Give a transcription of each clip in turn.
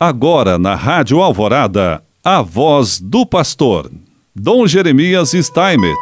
Agora na Rádio Alvorada, a voz do pastor, Dom Jeremias Steinmetz.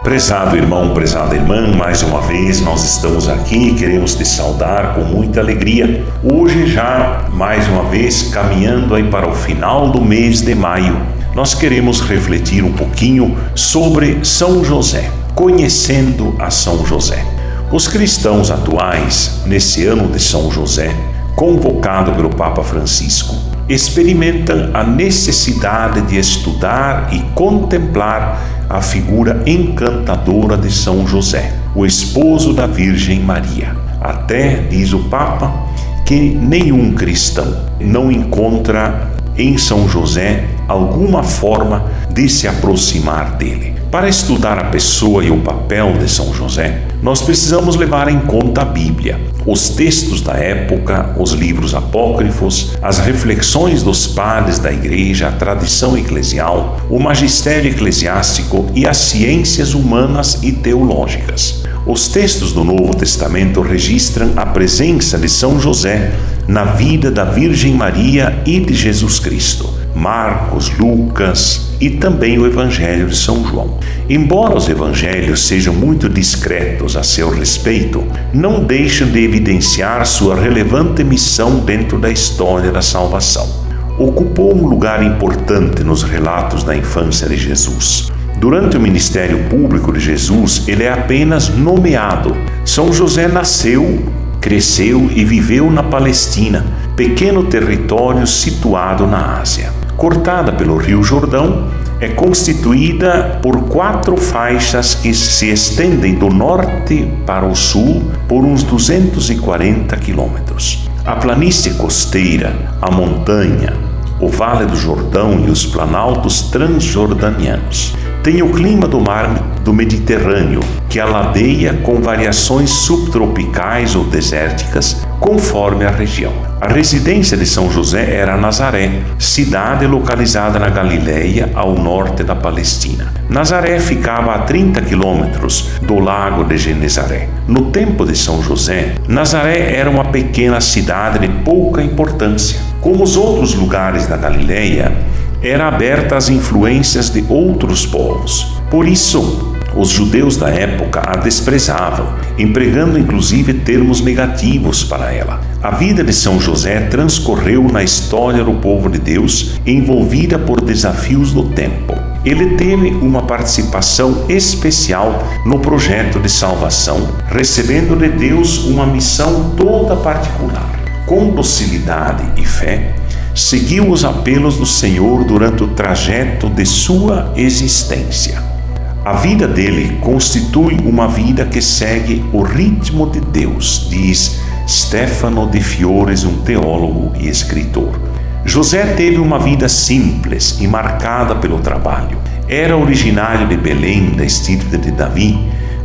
Prezado irmão, prezada irmã, mais uma vez nós estamos aqui e queremos te saudar com muita alegria. Hoje, já mais uma vez, caminhando aí para o final do mês de maio, nós queremos refletir um pouquinho sobre São José, conhecendo a São José. Os cristãos atuais, nesse ano de São José, convocado pelo Papa Francisco, experimentam a necessidade de estudar e contemplar a figura encantadora de São José, o esposo da Virgem Maria. Até, diz o Papa, que nenhum cristão não encontra em São José alguma forma de se aproximar dele. Para estudar a pessoa e o papel de São José, nós precisamos levar em conta a Bíblia, os textos da época, os livros apócrifos, as reflexões dos padres da igreja, a tradição eclesial, o magistério eclesiástico e as ciências humanas e teológicas. Os textos do Novo Testamento registram a presença de São José na vida da Virgem Maria e de Jesus Cristo. Marcos, Lucas e também o Evangelho de São João. Embora os evangelhos sejam muito discretos a seu respeito, não deixam de evidenciar sua relevante missão dentro da história da salvação. Ocupou um lugar importante nos relatos da infância de Jesus. Durante o ministério público de Jesus, ele é apenas nomeado. São José nasceu, cresceu e viveu na Palestina, pequeno território situado na Ásia cortada pelo Rio Jordão, é constituída por quatro faixas que se estendem do norte para o sul por uns 240 quilômetros. A planície costeira, a montanha, o Vale do Jordão e os planaltos transjordanianos. Tem o clima do mar do Mediterrâneo, que aladeia com variações subtropicais ou desérticas, conforme a região. A residência de São José era Nazaré, cidade localizada na Galileia, ao norte da Palestina. Nazaré ficava a 30 quilômetros do lago de Genezaré. No tempo de São José, Nazaré era uma pequena cidade de pouca importância. Como os outros lugares da Galileia, era aberta às influências de outros povos. Por isso, os judeus da época a desprezavam, empregando inclusive termos negativos para ela. A vida de São José transcorreu na história do povo de Deus, envolvida por desafios do tempo. Ele teve uma participação especial no projeto de salvação, recebendo de Deus uma missão toda particular. Com docilidade e fé, seguiu os apelos do Senhor durante o trajeto de sua existência. A vida dele constitui uma vida que segue o ritmo de Deus, diz Stefano de Fiores, um teólogo e escritor. José teve uma vida simples e marcada pelo trabalho. Era originário de Belém, da estirpe de Davi,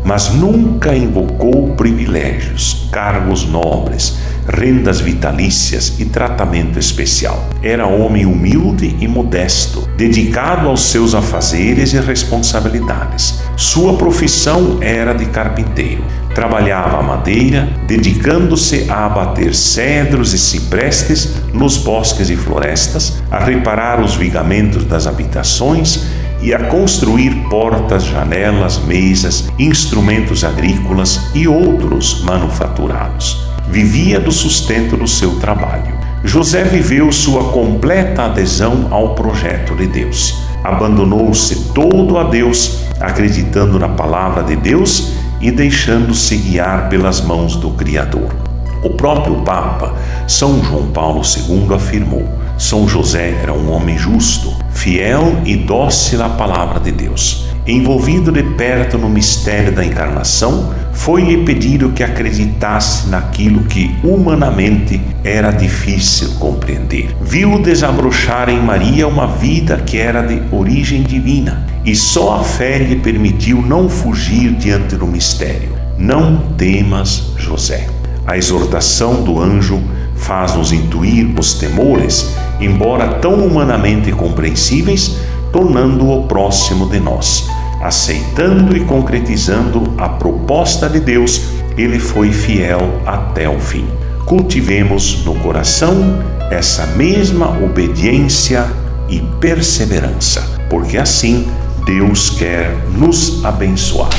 mas nunca invocou privilégios, cargos nobres, rendas vitalícias e tratamento especial. Era homem humilde e modesto, dedicado aos seus afazeres e responsabilidades. Sua profissão era de carpinteiro. Trabalhava a madeira, dedicando-se a abater cedros e ciprestes nos bosques e florestas, a reparar os vigamentos das habitações e a construir portas, janelas, mesas, instrumentos agrícolas e outros manufaturados vivia do sustento do seu trabalho. José viveu sua completa adesão ao projeto de Deus. Abandonou-se todo a Deus, acreditando na palavra de Deus e deixando-se guiar pelas mãos do Criador. O próprio Papa, São João Paulo II, afirmou: São José era um homem justo, fiel e dócil à palavra de Deus. Envolvido de perto no mistério da encarnação, foi-lhe pedido que acreditasse naquilo que humanamente era difícil compreender. Viu desabrochar em Maria uma vida que era de origem divina, e só a fé lhe permitiu não fugir diante do mistério. Não temas, José. A exortação do anjo faz-nos intuir os temores, embora tão humanamente compreensíveis, tornando-o próximo de nós. Aceitando e concretizando a proposta de Deus, ele foi fiel até o fim. cultivemos no coração essa mesma obediência e perseverança, porque assim Deus quer nos abençoar.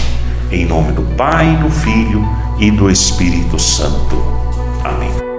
Em nome do Pai, do Filho e do Espírito Santo. Amém.